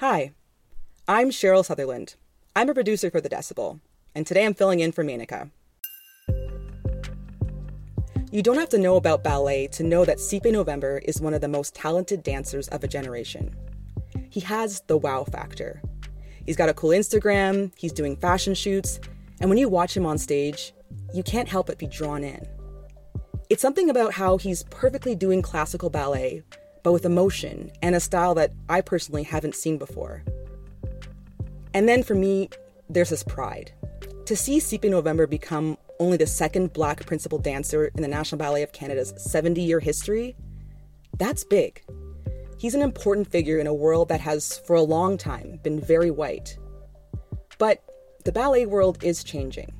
Hi, I'm Sherrill Sutherland. I'm a producer for The Decibel, and today I'm filling in for Menaka. You don't have to know about ballet to know that Siphe November is one of the most talented dancers of a generation. He has the wow factor. He's got a cool Instagram, he's doing fashion shoots, and when you watch him on stage, you can't help but be drawn in. It's something about how he's perfectly doing classical ballet, but with emotion and a style that I personally haven't seen before. And then for me, there's this pride. To see Siphe November become only the second black principal dancer in the National Ballet of Canada's 70 year history, that's big. He's an important figure in a world that has, for a long time, been very white. But the ballet world is changing.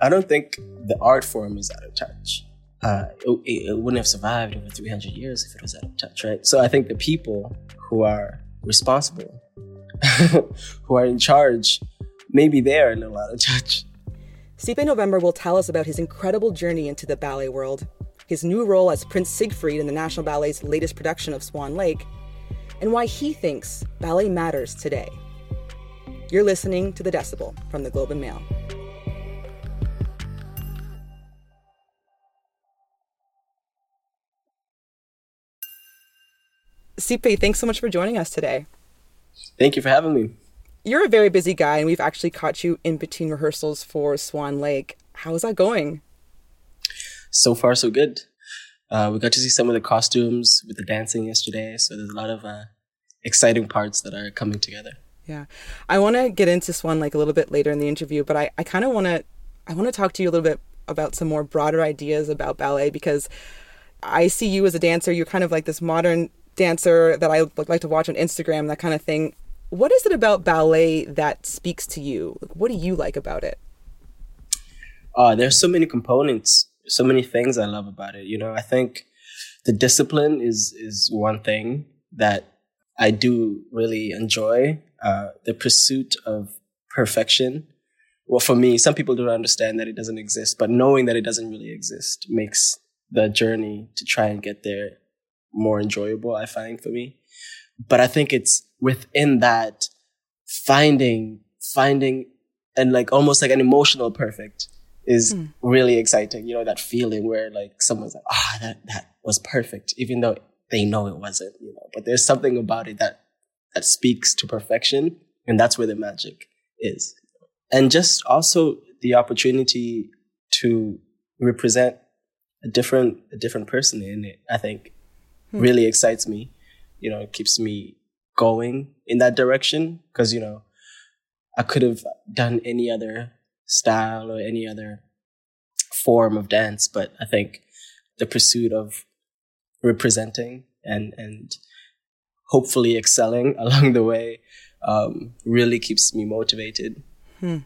I don't think the art form is out of touch. Uh, it, it, wouldn't have survived over 300 years if it was out of touch, right? So I think the people who are responsible, who are in charge, maybe they're a little out of touch. Siphe November will tell us about his incredible journey into the ballet world, his new role as Prince Siegfried in the National Ballet's latest production of Swan Lake, and why he thinks ballet matters today. You're listening to The Decibel from the Globe and Mail. Siphe, thanks so much for joining us today. Thank you for having me. You're a very busy guy, and we've actually caught you in between rehearsals for Swan Lake. How's that going? So far, so good. Uh, we got to see some of the costumes with the dancing yesterday, so there's a lot of uh, exciting parts that are coming together. Yeah, I want to get into Swan Lake a little bit later in the interview, but I, I kind of want to I want to talk to you a little bit about some more broader ideas about ballet because I see you as a dancer. You're kind of like this modern dancer that I like to watch on Instagram, that kind of thing. What is it about ballet that speaks to you? What do you like about it? Uh, there's so many components, so many things I love about it. You know, I think the discipline is is one thing that I do really enjoy. Uh, the pursuit of perfection. Well, for me, some people don't understand that it doesn't exist, but knowing that it doesn't really exist makes the journey to try and get there more enjoyable, I find for me. But I think it's within that finding, finding and like almost like an emotional perfect is mm. really exciting. You know, that feeling where like someone's like, ah, oh, that, that was perfect, even though they know it wasn't, you know, but there's something about it that, that speaks to perfection. And that's where the magic is. And just also the opportunity to represent a different, a different person in it, I think hmm. really excites me. You know, it keeps me going in that direction because, you know, I could have done any other style or any other form of dance, but I think the pursuit of representing and, and hopefully excelling along the way um, really keeps me motivated. Hmm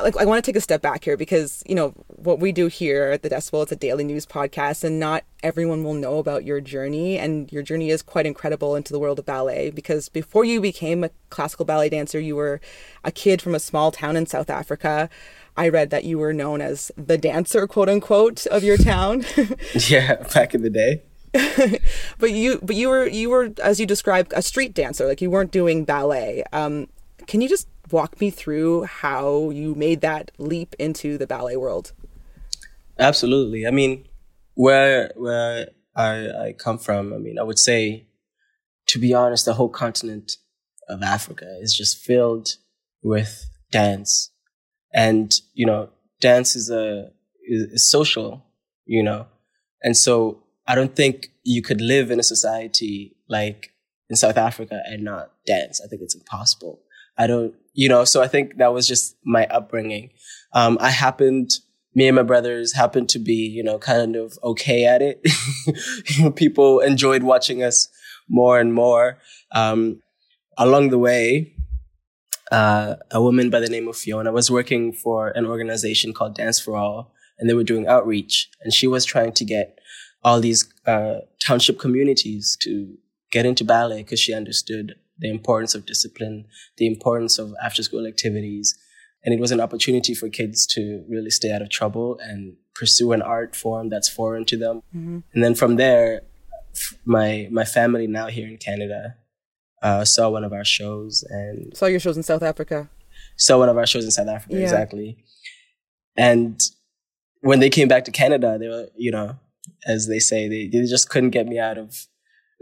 like I want to take a step back here because you know what we do here at the Decibel. It's a daily news podcast, and not everyone will know about your journey. And your journey is quite incredible into the world of ballet because before you became a classical ballet dancer, you were a kid from a small town in South Africa. I read that you were known as the dancer, quote unquote, of your town. yeah, back in the day. but you, but you were, you were, as you described, a street dancer. Like you weren't doing ballet. Um, can you just walk me through how you made that leap into the ballet world? Absolutely. I mean, where where I, I come from, I mean, I would say, to be honest, the whole continent of Africa is just filled with dance, and you know, dance is a is, is social, you know, and so I don't think you could live in a society like in South Africa and not dance. I think it's impossible. I don't, you know, so I think that was just my upbringing. Um, I happened, me and my brothers happened to be, you know, kind of okay at it. People enjoyed watching us more and more. Um, along the way, uh, a woman by the name of Fiona was working for an organization called Dance for All, and they were doing outreach. And she was trying to get all these uh, township communities to get into ballet because she understood the importance of discipline, the importance of after school activities. And it was an opportunity for kids to really stay out of trouble and pursue an art form that's foreign to them. Mm-hmm. And then from there, my, my family now here in Canada, uh, saw one of our shows and saw your shows in South Africa. Saw one of our shows in South Africa, yeah. exactly. And when they came back to Canada, they were, you know, as they say, they, they just couldn't get me out of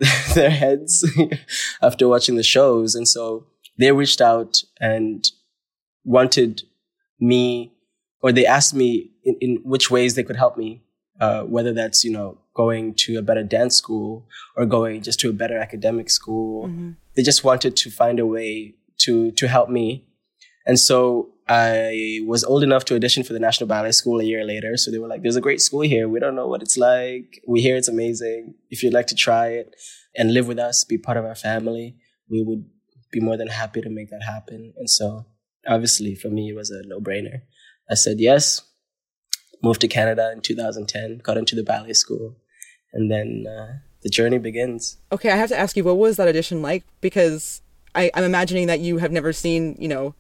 their heads after watching the shows. And so they reached out and wanted me, or they asked me in, in which ways they could help me, uh, whether that's, you know, going to a better dance school or going just to a better academic school. Mm-hmm. They just wanted to find a way to, to help me. And so I was old enough to audition for the National Ballet School a year later. So they were like, there's a great school here. We don't know what it's like. We hear it's amazing. If you'd like to try it and live with us, be part of our family, we would be more than happy to make that happen. And so obviously for me, it was a no brainer. I said yes, moved to Canada in 2010, got into the ballet school, and then uh, the journey begins. Okay, I have to ask you, what was that audition like? Because I, I'm imagining that you have never seen, you know,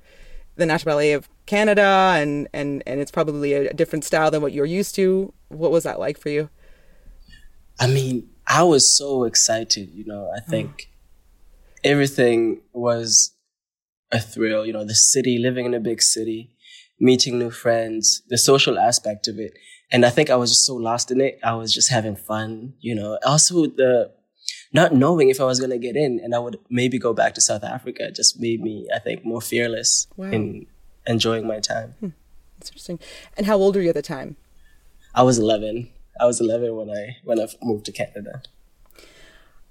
the National Ballet of Canada, and and and it's probably a different style than what you're used to. What was that like for you? I mean, I was so excited. You know, I think mm. everything was a thrill. You know, the city, living in a big city, meeting new friends, the social aspect of it. And I think I was just so lost in it. I was just having fun, you know. Also the not knowing if I was going to get in and I would maybe go back to South Africa just made me, I think, more fearless wow. in enjoying my time. Hmm. That's interesting. And how old were you at the time? I was 11. I was 11 when I when I moved to Canada.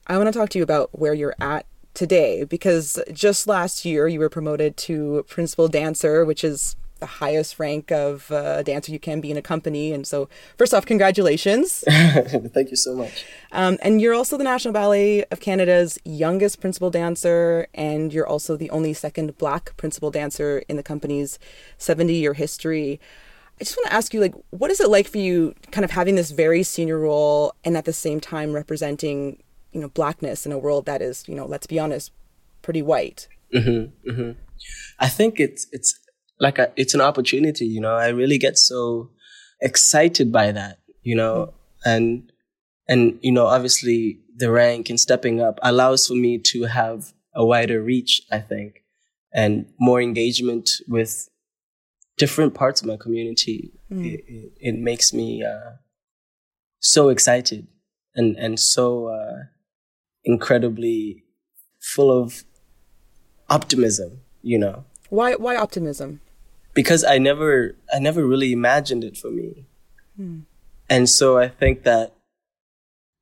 I want to talk to you about where you're at today because just last year you were promoted to principal dancer, which is the highest rank of uh, dancer you can be in a company. And so, first off, congratulations. Thank you so much. Um, and you're also the National Ballet of Canada's youngest principal dancer, and you're also the only second Black principal dancer in the company's 70 year history. I just want to ask you, like, what is it like for you, kind of having this very senior role and at the same time representing, you know, blackness in a world that is, you know, let's be honest, pretty white. Mm-hmm, mm-hmm. I think it's it's like a, it's an opportunity, you know. I really get so excited by that, you know, and and you know, obviously the rank and stepping up allows for me to have a wider reach, I think, and more engagement with different parts of my community. Mm. It, it, it, makes me uh, so excited and and so uh, incredibly full of optimism, you know. Why why optimism? Because I never I never really imagined it for me. Hmm. And so I think that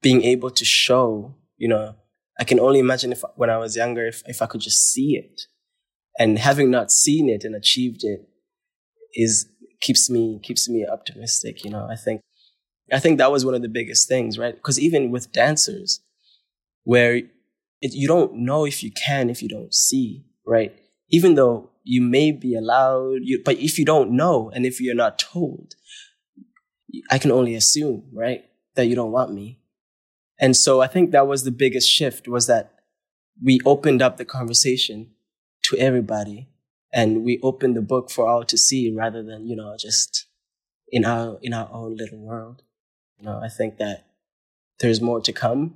being able to show, you know, I can only imagine if when I was younger if if I could just see it. And having not seen it and achieved it is keeps me keeps me optimistic, you know. I think I think that was one of the biggest things, right? Because even with dancers, where it, you don't know if you can if you don't see, right? Even though you may be allowed, you, but if you don't know and if you're not told, I can only assume, right, that you don't want me. And so I think that was the biggest shift was that we opened up the conversation to everybody and we opened the book for all to see rather than, you know, just in our, in our own little world. You know, I think that there's more to come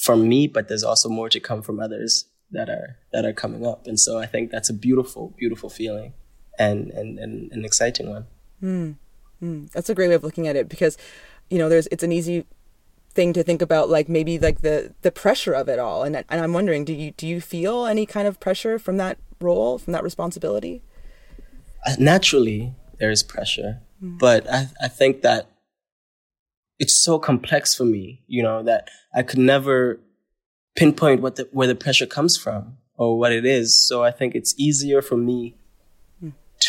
from me, but there's also more to come from others that are that are coming up. And so I think that's a beautiful, beautiful feeling and and, and an exciting one. Mm. Mm. That's a great way of looking at it because, you know, there's it's an easy thing to think about like maybe like the the pressure of it all and and I'm wondering do you do you feel any kind of pressure from that role from that responsibility uh, naturally there is pressure mm. but I I think that it's so complex for me you know that I could never pinpoint what the, where the pressure comes from or what it is. So I think it's easier for me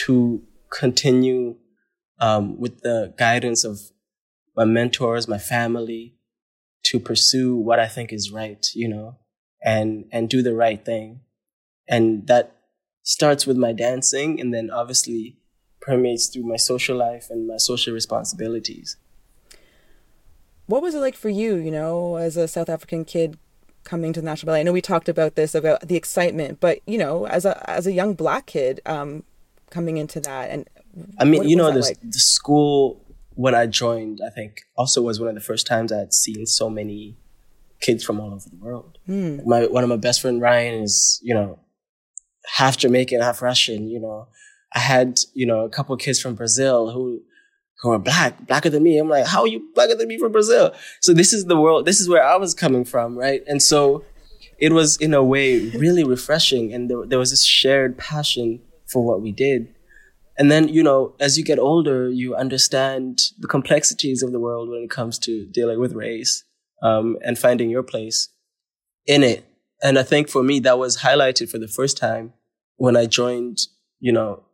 to continue um, with the guidance of my mentors, my family, to pursue what I think is right, you know, and and do the right thing, and that starts with my dancing, and then obviously permeates through my social life and my social responsibilities. What was it like for you, you know, as a South African kid coming to the National Ballet? I know we talked about this about the excitement, but you know, as a as a young black kid um, coming into that, and I mean, what, you know, the, like? the school when I joined, I think also was one of the first times I had seen so many kids from all over the world. My one of my best friend Ryan is you know half Jamaican, half Russian. You know, I had you know a couple of kids from Brazil who who are black, blacker than me. I'm like, how are you blacker than me from Brazil? So this is the world. This is where I was coming from, right? And so it was in a way really refreshing, and there, there was this shared passion for what we did. And then, you know, as you get older, you understand the complexities of the world when it comes to dealing with race um, and finding your place in it. And I think for me, that was highlighted for the first time when I joined, you know,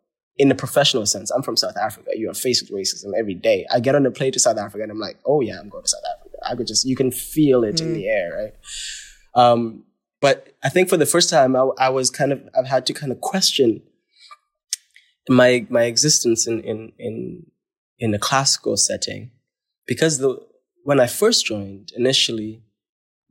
in a professional sense. I'm from South Africa. You are faced with racism every day. I get on a plane to South Africa and I'm like, oh yeah, I'm going to South Africa. I could just, you can feel it in the air, right? Um, but I think for the first time, I, I was kind of, I've had to kind of question my my existence in in in in a classical setting because the when I first joined initially,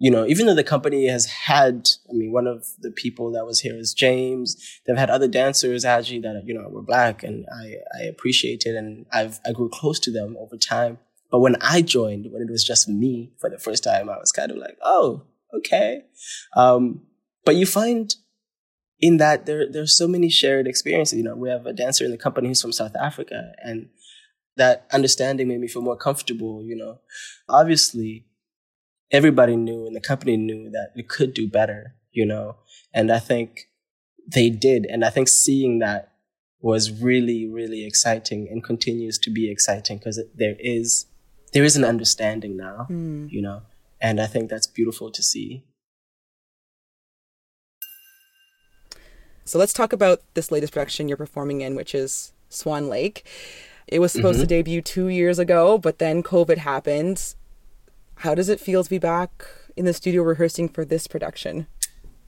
you know, even though the company has had, I mean, one of the people that was here is James. They've had other dancers actually that you know were black, and I I appreciate it, and I've I grew close to them over time. But when I joined, when it was just me for the first time, I was kind of like, oh, okay. Um, but you find in that there there's so many shared experiences. You know, we have a dancer in the company who's from South Africa, and that understanding made me feel more comfortable. You know, obviously, everybody knew and the company knew that we could do better. You know, and I think they did, and I think seeing that was really really exciting and continues to be exciting because there is there is an understanding now. Hmm. You know, and I think that's beautiful to see. So let's talk about this latest production you're performing in, which is Swan Lake. It was supposed to mm-hmm. debut two years ago, but then COVID happened. How does it feel to be back in the studio rehearsing for this production?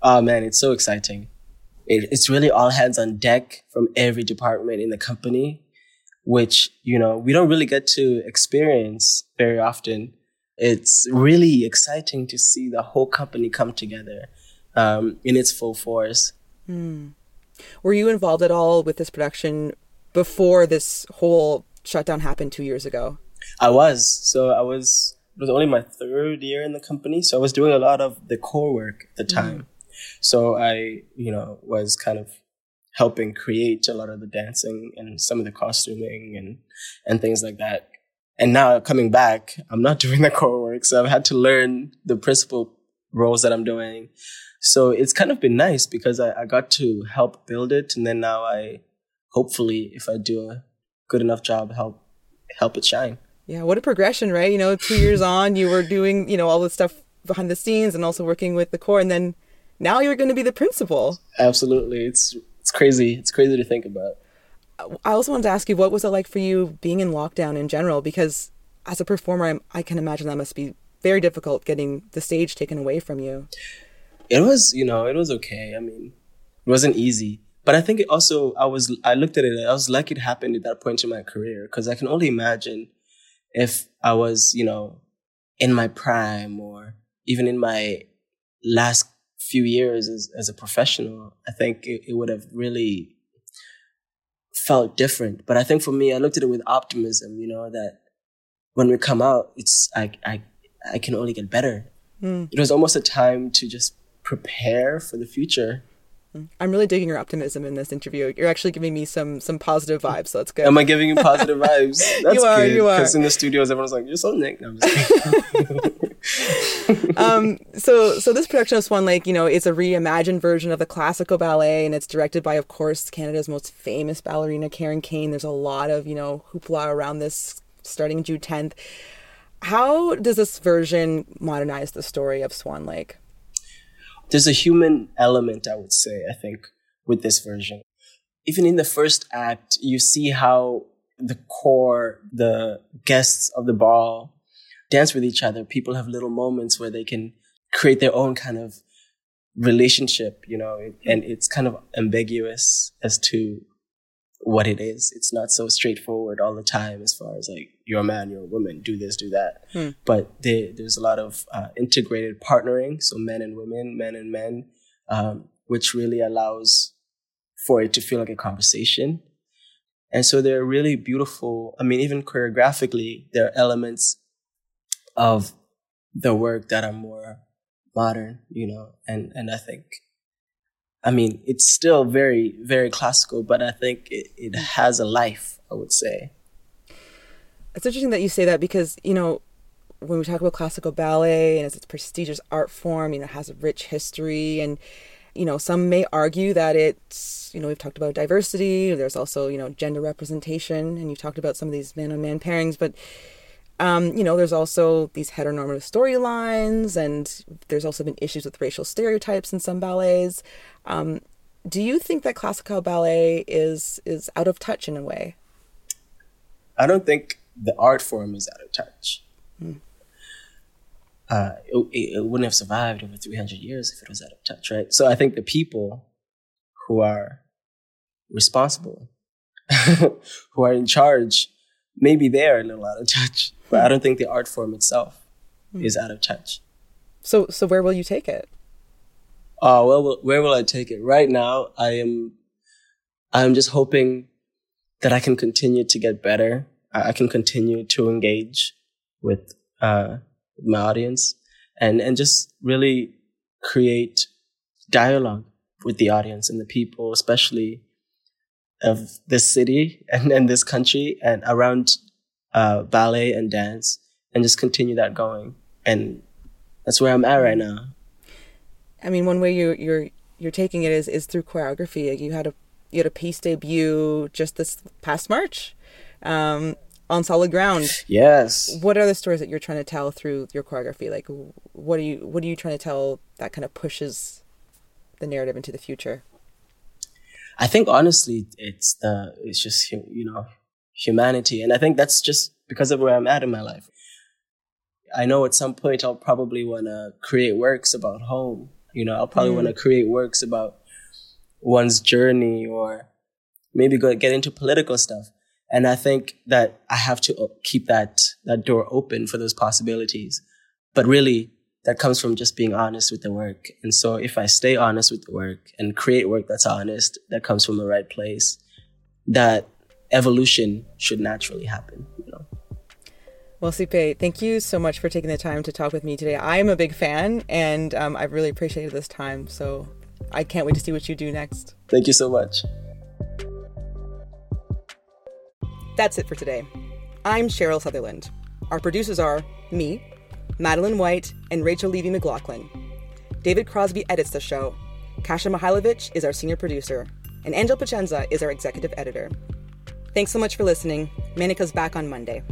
Oh man, it's so exciting. It, it's really all hands on deck from every department in the company, which, you know, we don't really get to experience very often. It's really exciting to see the whole company come together um, in its full force. Were you involved at all with this production before this whole shutdown happened two years ago? I was. So I was, was only my third year in the company. So I was doing a lot of the corps work at the mm. time. So I, you know, was kind of helping create a lot of the dancing and some of the costuming and, and things like that. And now coming back, I'm not doing the corps work. So I've had to learn the principal roles that I'm doing. So it's kind of been nice because I, I got to help build it. And then now I, hopefully, if I do a good enough job, help, help it shine. Yeah, what a progression, right? You know, two years on, you were doing, you know, all this stuff behind the scenes and also working with the corps. And then now you're going to be the principal. Absolutely. It's, it's crazy. It's crazy to think about. I also wanted to ask you, what was it like for you being in lockdown in general? Because as a performer, I'm, I can imagine that must be very difficult getting the stage taken away from you. It was, you know, it was okay. I mean, it wasn't easy. But I think it also, I was, I looked at it, I was lucky it happened at that point in my career because I can only imagine if I was, you know, in my prime or even in my last few years as, as a professional, I think it, it would have really felt different. But I think for me, I looked at it with optimism, you know, that when we come out, it's, I, I, I can only get better. Hmm. It was almost a time to just prepare for the future. I'm really digging your optimism in this interview. You're actually giving me some some positive vibes, so that's good. Am I giving you positive vibes? That's You are, good. you are. Because in the studios, everyone's like, "You're so Nick." No, I'm just um, so so this production of Swan Lake, you know, it's a reimagined version of the classical ballet, and it's directed by, of course, Canada's most famous ballerina, Karen Kain. There's a lot of you know hoopla around this starting June 10th. How does this version modernize the story of Swan Lake? There's a human element, I would say. I think with this version, even in the first act, you see how the corps, the guests of the ball, dance with each other. People have little moments where they can create their own kind of relationship, you know, and it's kind of ambiguous as to what it is. It's not so straightforward all the time as far as like, you're a man, you're a woman, do this, do that. But there, there's a lot of uh, integrated partnering, so men and women, men and men, um, which really allows for it to feel like a conversation. And so they're really beautiful. I mean, even choreographically, there are elements of the work that are more modern, you know, and, and I think, I mean, it's still very, very classical, but I think it, it has a life, I would say. It's interesting that you say that because, you know, when we talk about classical ballet and it's a prestigious art form, you know, it has a rich history and you know, some may argue that it's, you know, we've talked about diversity, there's also, you know, gender representation, and you talked about some of these man on man pairings, but, um, you know, there's also these heteronormative storylines, and there's also been issues with racial stereotypes in some ballets. Um, do you think that classical ballet is is out of touch in a way? I don't think the art form is out of touch. Hmm uh, it, it, wouldn't have survived over 300 years if it was out of touch, right? So I think the people who are responsible, who are in charge, maybe they are a little out of touch, but I don't think the art form itself mm. is out of touch. So, so where will you take it? Oh well, where will I take it? Right now, I am, I'm just hoping that I can continue to get better. I can continue to engage with uh, my audience and and just really create dialogue with the audience and the people especially of this city and, and this country and around uh, ballet and dance and just continue that going and that's where i'm at right now i mean one way you you're you're taking it is is through choreography you had a you had a piece debut just this past march um, on solid ground. Yes. What are the stories that you're trying to tell through your choreography? Like, what are you what are you trying to tell that kind of pushes the narrative into the future? I think honestly, it's the it's just you know humanity, and I think that's just because of where I'm at in my life. I know at some point I'll probably want to create works about home. You know, I'll probably mm. want to create works about one's journey, or maybe go get into political stuff. And I think that I have to keep that, that door open for those possibilities. But really, that comes from just being honest with the work. And so if I stay honest with the work and create work that's honest, that comes from the right place, that evolution should naturally happen, you know. Well, Siphe, thank you so much for taking the time to talk with me today. I am a big fan and um, I've really appreciated this time. So I can't wait to see what you do next. Thank you so much. That's it for today. I'm Sherrill Sutherland. Our producers are me, Madeline White, and Rachel Levy McLaughlin. David Crosby edits the show. Kasia Mihailovich is our senior producer, and Angel Pacienza is our executive editor. Thanks so much for listening. Menaka's back on Monday.